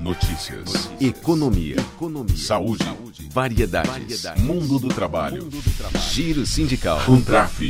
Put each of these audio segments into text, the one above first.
Notícias. Economia. Economia. Saúde. Saúde. Variedades. Variedades. Mundo do trabalho. Mundo do trabalho. Giro sindical. Contraf.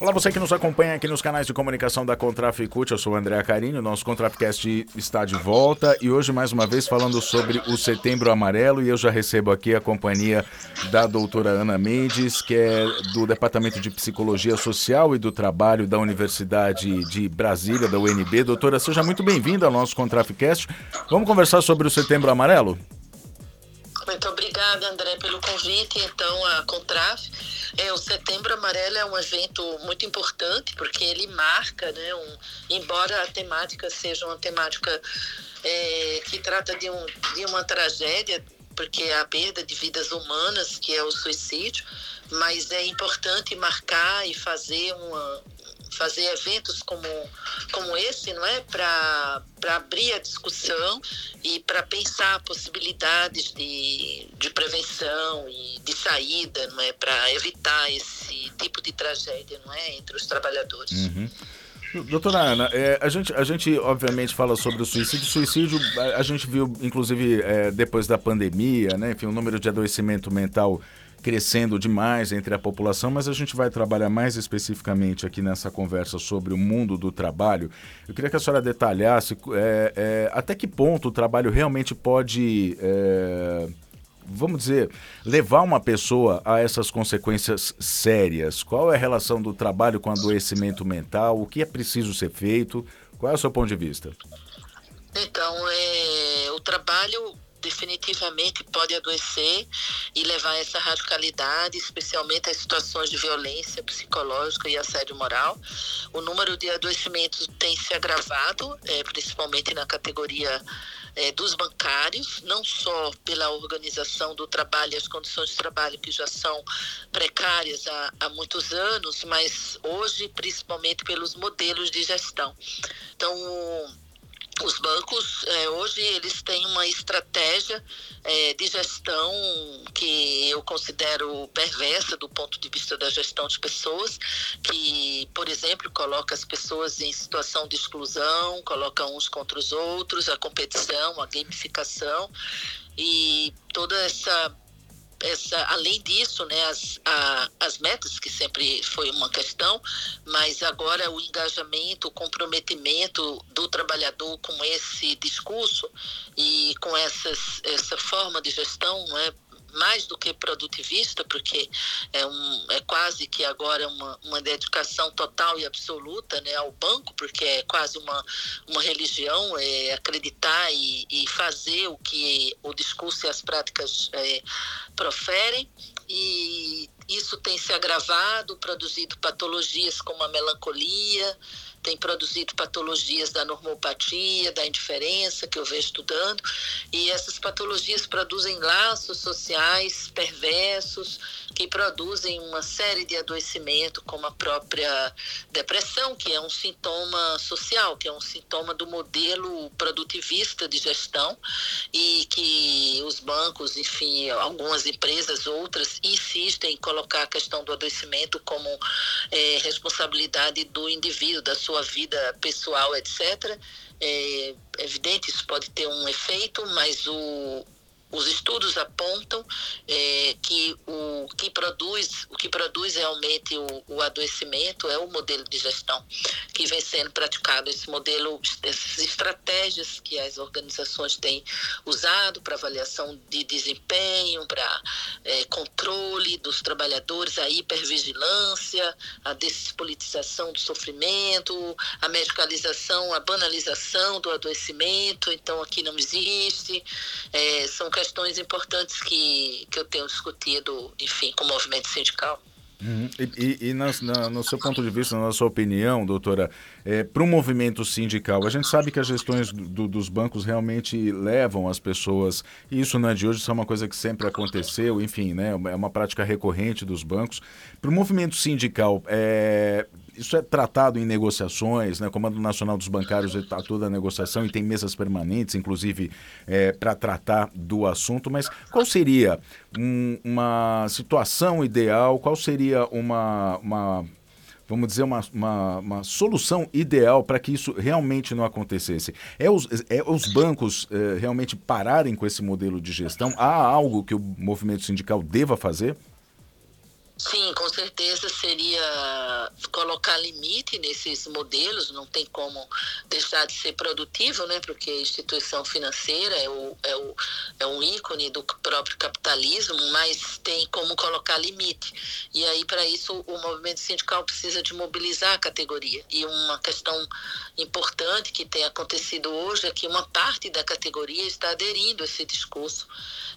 Olá, você que nos acompanha aqui nos canais de comunicação da Contraficute, eu sou o André Carinho, nosso Contraficast está de volta e hoje mais uma vez falando sobre o Setembro Amarelo e eu já recebo aqui a companhia da doutora Ana Mendes, que é do Departamento de Psicologia Social e do Trabalho da Universidade de Brasília, da UNB. Doutora, seja muito bem-vinda ao nosso Contraficast. Vamos conversar sobre o Setembro Amarelo? Muito obrigada, André, pelo convite. Então, a Contraf, é, o Setembro Amarelo é um evento muito importante, porque ele marca, né, um, embora a temática seja uma temática é, que trata de, um, de uma tragédia, porque é a perda de vidas humanas, que é o suicídio, mas é importante marcar e fazer uma, fazer eventos como, como esse, não é? Para abrir a discussão e para pensar possibilidades de, de prevenção e de saída, não é? Para evitar esse tipo de tragédia, não é? Entre os trabalhadores. Uhum. Doutora Ana, é, a, gente, a gente obviamente fala sobre o suicídio. Suicídio, a, a gente viu, inclusive, é, depois da pandemia, né? Enfim, o número de adoecimento mental crescendo demais entre a população, mas a gente vai trabalhar mais especificamente aqui nessa conversa sobre o mundo do trabalho. Eu queria que a senhora detalhasse é, é, até que ponto o trabalho realmente pode. É, vamos dizer, levar uma pessoa a essas consequências sérias? Qual é a relação do trabalho com adoecimento mental? O que é preciso ser feito? Qual é o seu ponto de vista? Então, é, o trabalho definitivamente pode adoecer e levar essa radicalidade, especialmente a situações de violência psicológica e assédio moral. O número de adoecimentos tem se agravado, é, principalmente na categoria é, dos bancários, não só pela organização do trabalho e as condições de trabalho que já são precárias há, há muitos anos, mas hoje principalmente pelos modelos de gestão. Então, os bancos é, hoje eles têm uma estratégia é, de gestão que eu considero perversa do ponto de vista da gestão de pessoas, que, por exemplo, coloca as pessoas em situação de exclusão, coloca uns contra os outros, a competição, a gamificação e toda essa essa, além disso, né, as, a, as metas, que sempre foi uma questão, mas agora o engajamento, o comprometimento do trabalhador com esse discurso e com essas, essa forma de gestão, né, mais do que produtivista, porque é, um, é quase que agora uma, uma dedicação total e absoluta né, ao banco, porque é quase uma, uma religião, é acreditar e, e fazer o que o discurso e as práticas é, proferem. E isso tem se agravado, produzido patologias como a melancolia, tem produzido patologias da normopatia, da indiferença, que eu vejo estudando, e essas patologias produzem laços sociais perversos, que produzem uma série de adoecimentos, como a própria depressão, que é um sintoma social, que é um sintoma do modelo produtivista de gestão, e que os bancos, enfim, algumas empresas, outras, insistem em colocar a questão do adoecimento como é, responsabilidade do indivíduo, da sua sua vida pessoal, etc. É evidente, isso pode ter um efeito, mas o, os estudos apontam é, que o que produz o que produz realmente o, o, adoecimento é o modelo de gestão que vem sendo praticado. Esse modelo essas estratégias que as organizações têm usado para avaliação de desempenho para é, controle dos trabalhadores a hipervigilância a despolitização do sofrimento a medicalização a banalização do adoecimento. Então aqui não existe é, são questões importantes que, que eu tenho discutido, enfim, com o movimento sindical. Uhum. E, e, e na, na, no seu ponto de vista, na sua opinião, doutora, é, para o movimento sindical, a gente sabe que as gestões do, dos bancos realmente levam as pessoas, e isso não é de hoje, isso é uma coisa que sempre aconteceu, enfim, né, é uma prática recorrente dos bancos. Para o movimento sindical, é, isso é tratado em negociações, né? O Comando Nacional dos Bancários está toda a negociação e tem mesas permanentes, inclusive, é, para tratar do assunto. Mas qual seria um, uma situação ideal? Qual seria uma, uma vamos dizer, uma, uma, uma solução ideal para que isso realmente não acontecesse? É os, é os bancos é, realmente pararem com esse modelo de gestão? Há algo que o movimento sindical deva fazer? Sim, com certeza seria colocar limite nesses modelos, não tem como deixar de ser produtivo, né? Porque a instituição financeira é, o, é, o, é um ícone do próprio capitalismo, mas tem como colocar limite. E aí, para isso, o movimento sindical precisa de mobilizar a categoria. E uma questão importante que tem acontecido hoje é que uma parte da categoria está aderindo a esse discurso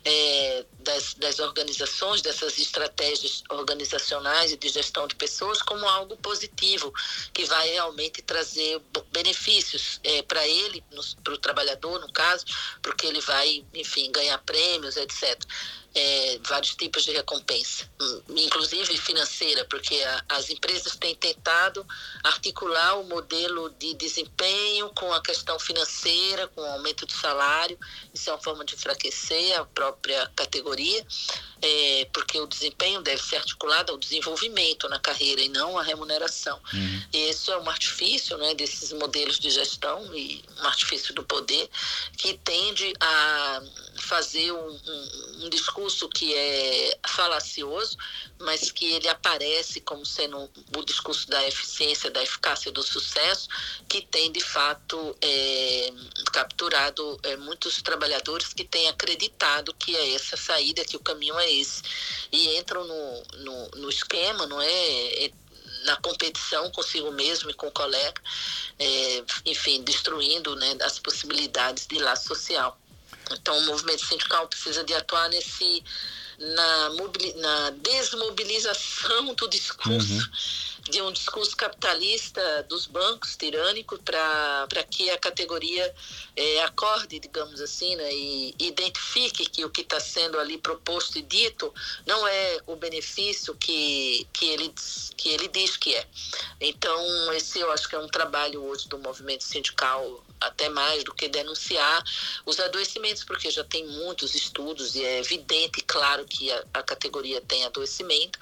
é, das, das organizações, dessas estratégias organizacionais e de gestão de pessoas como algo positivo, que vai realmente trazer benefícios é, para ele, para o trabalhador, no caso, porque ele vai, enfim, ganhar prêmios, etc é, vários tipos de recompensa, hum, inclusive financeira, porque a, as empresas têm tentado articular o modelo de desempenho com a questão financeira, com o aumento do salário. Isso é uma forma de enfraquecer a própria categoria, é, porque o desempenho deve ser articulado ao desenvolvimento na carreira e não à remuneração. Uhum. E isso é um artifício né, desses modelos de gestão e um artifício do poder que tende a fazer um, um, um discurso que é falacioso, mas que ele aparece como sendo o discurso da eficiência, da eficácia, do sucesso, que tem de fato é, capturado é, muitos trabalhadores que têm acreditado que é essa saída, que o caminho é esse. E entram no, no, no esquema, não é? é na competição consigo mesmo e com o colega, é, enfim, destruindo né, as possibilidades de laço social. Então, o movimento sindical precisa de atuar nesse na, na desmobilização do discurso, uhum. de um discurso capitalista dos bancos tirânico para que a categoria é, acorde, digamos assim, né, e identifique que o que está sendo ali proposto e dito não é o benefício que, que, ele, que ele diz que é. Então, esse eu acho que é um trabalho hoje do movimento sindical até mais do que denunciar os adoecimentos, porque já tem muitos estudos e é evidente, claro, que a, a categoria tem adoecimento,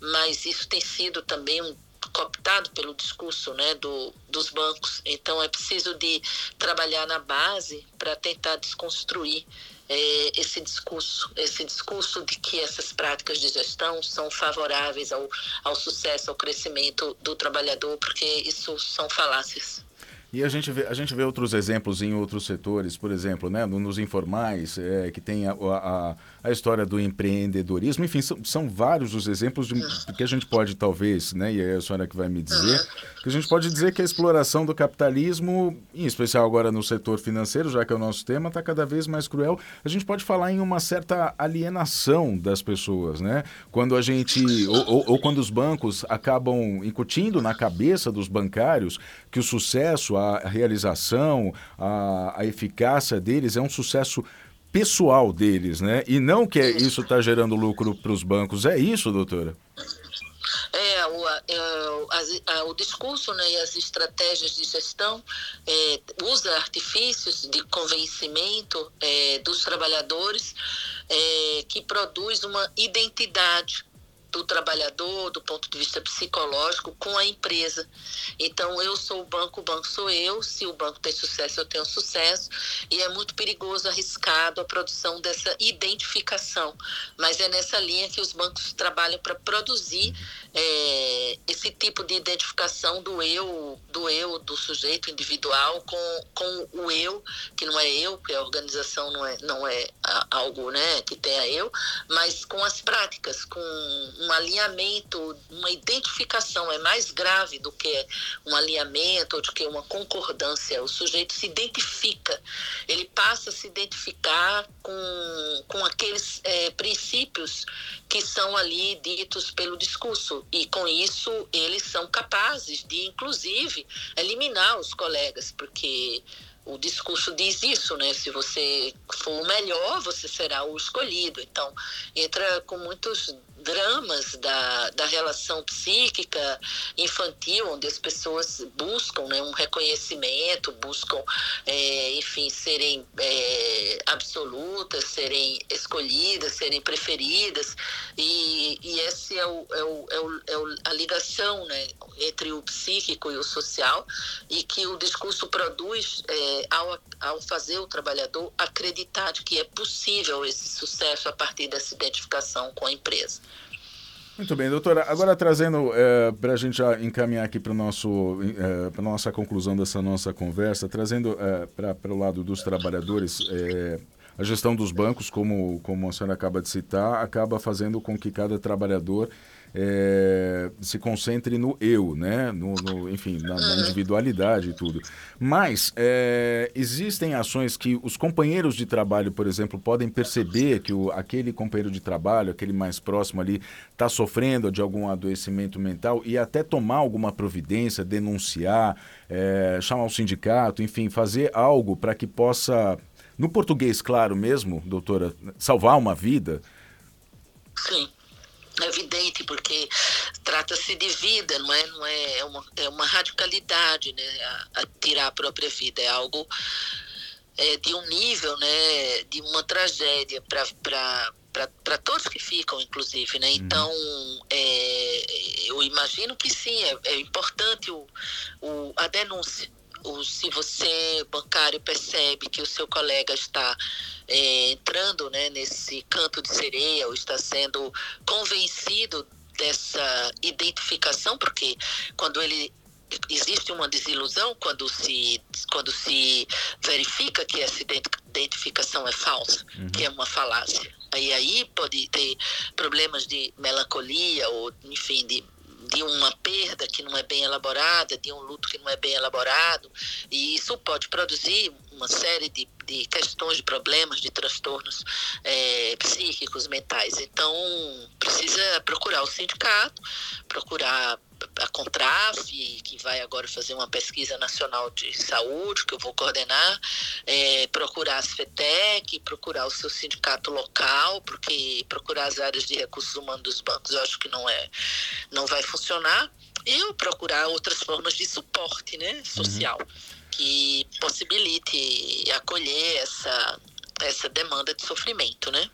mas isso tem sido também um cooptado pelo discurso né, do, dos bancos. Então é preciso de trabalhar na base para tentar desconstruir é, esse discurso, esse discurso de que essas práticas de gestão são favoráveis ao, ao sucesso, ao crescimento do trabalhador, porque isso são falácias. E a gente vê, a gente vê outros exemplos em outros setores, por exemplo, né, nos informais, é, que tem a, a, a, história do empreendedorismo. Enfim, são, são vários os exemplos de, que a gente pode, talvez, né, e é a senhora que vai me dizer, que a gente pode dizer que a exploração do capitalismo, em especial agora no setor financeiro, já que é o nosso tema, está cada vez mais cruel. A gente pode falar em uma certa alienação das pessoas, né? Quando a gente, ou, ou, ou quando os bancos acabam incutindo na cabeça dos bancários que o sucesso, a realização, a, a eficácia deles é um sucesso pessoal deles, né? E não que isso está gerando lucro para os bancos. É isso, doutora? É, o, é, a, o discurso né, e as estratégias de gestão é, usa artifícios de convencimento é, dos trabalhadores é, que produz uma identidade do trabalhador, do ponto de vista psicológico, com a empresa. Então, eu sou o banco, o banco sou eu. Se o banco tem sucesso, eu tenho sucesso. E é muito perigoso, arriscado a produção dessa identificação. Mas é nessa linha que os bancos trabalham para produzir é, esse tipo de identificação do eu, do eu, do sujeito individual com, com o eu, que não é eu, porque a organização não é, não é algo né, que tenha eu, mas com as práticas, com um alinhamento, uma identificação é mais grave do que um alinhamento ou do que uma concordância. O sujeito se identifica, ele passa a se identificar com, com aqueles é, princípios que são ali ditos pelo discurso. E com isso eles são capazes de, inclusive, eliminar os colegas, porque o discurso diz isso, né? Se você for o melhor, você será o escolhido. Então, entra com muitos dramas da, da relação psíquica infantil, onde as pessoas buscam né, um reconhecimento, buscam, é, enfim, serem é, absolutas, serem escolhidas, serem preferidas, e, e essa é, o, é, o, é, o, é a ligação né, entre o psíquico e o social, e que o discurso produz é, ao, ao fazer o trabalhador acreditar de que é possível esse sucesso a partir dessa identificação com a empresa. Muito bem, doutora. Agora trazendo é, para a gente já encaminhar aqui para é, para nossa conclusão dessa nossa conversa, trazendo é, para o lado dos trabalhadores, é, a gestão dos bancos, como como a senhora acaba de citar, acaba fazendo com que cada trabalhador é, se concentre no eu, né? No, no enfim, na, na, individualidade e tudo. Mas é, existem ações que os companheiros de trabalho, por exemplo, podem perceber que o, aquele companheiro de trabalho, aquele mais próximo ali, está sofrendo de algum adoecimento mental e até tomar alguma providência, denunciar, é, chamar o sindicato, enfim, fazer algo para que possa, no português claro mesmo, doutora, salvar uma vida. Sim evidente porque trata-se de vida, não é, não é, é uma, é uma radicalidade, né, a, a tirar a própria vida, é algo é, de um nível, né, de uma tragédia para para todos que ficam, inclusive, né? Uhum. Então, é, eu imagino que sim, é, é importante o, o, a denúncia. O, se você, bancário, percebe que o seu colega está é, entrando né, nesse canto de sereia ou está sendo convencido dessa identificação, porque quando ele existe uma desilusão quando se quando se verifica que essa identificação é falsa, uhum. que é uma falácia. Aí aí pode ter problemas de melancolia ou enfim de de uma perda que não é bem elaborada, de um luto que não é bem elaborado, e isso pode produzir uma série de, de questões, de problemas, de transtornos é, psíquicos, mentais. Então, precisa procurar o sindicato, procurar a Contraf, que vai agora fazer uma pesquisa nacional de saúde, que eu vou coordenar, é, procurar as FETEC, procurar o seu sindicato local, porque procurar as áreas de recursos humanos dos bancos eu acho que não, é, não vai funcionar, e procurar outras formas de suporte né, social, uhum. que possibilite acolher essa, essa demanda de sofrimento, né?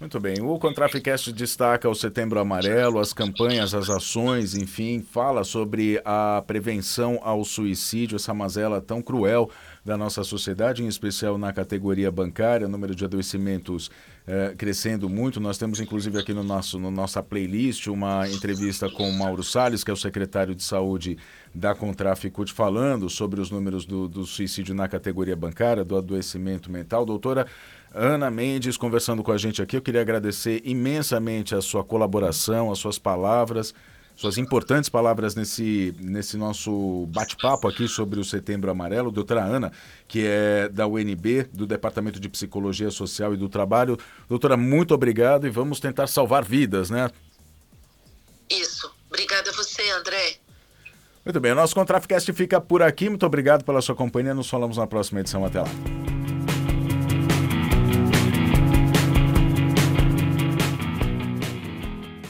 Muito bem. O Contraficast destaca o Setembro Amarelo, as campanhas, as ações, enfim, fala sobre a prevenção ao suicídio, essa mazela tão cruel da nossa sociedade, em especial na categoria bancária, número de adoecimentos eh, crescendo muito. Nós temos, inclusive, aqui no nosso no nossa playlist uma entrevista com o Mauro Salles, que é o secretário de saúde da Contraficute, falando sobre os números do, do suicídio na categoria bancária, do adoecimento mental. Doutora, Ana Mendes conversando com a gente aqui. Eu queria agradecer imensamente a sua colaboração, as suas palavras, suas importantes palavras nesse, nesse nosso bate-papo aqui sobre o Setembro Amarelo. Doutora Ana, que é da UNB, do Departamento de Psicologia Social e do Trabalho. Doutora, muito obrigado e vamos tentar salvar vidas, né? Isso. Obrigada a você, André. Muito bem, o nosso Contrafcast fica por aqui. Muito obrigado pela sua companhia. Nos falamos na próxima edição. Até lá.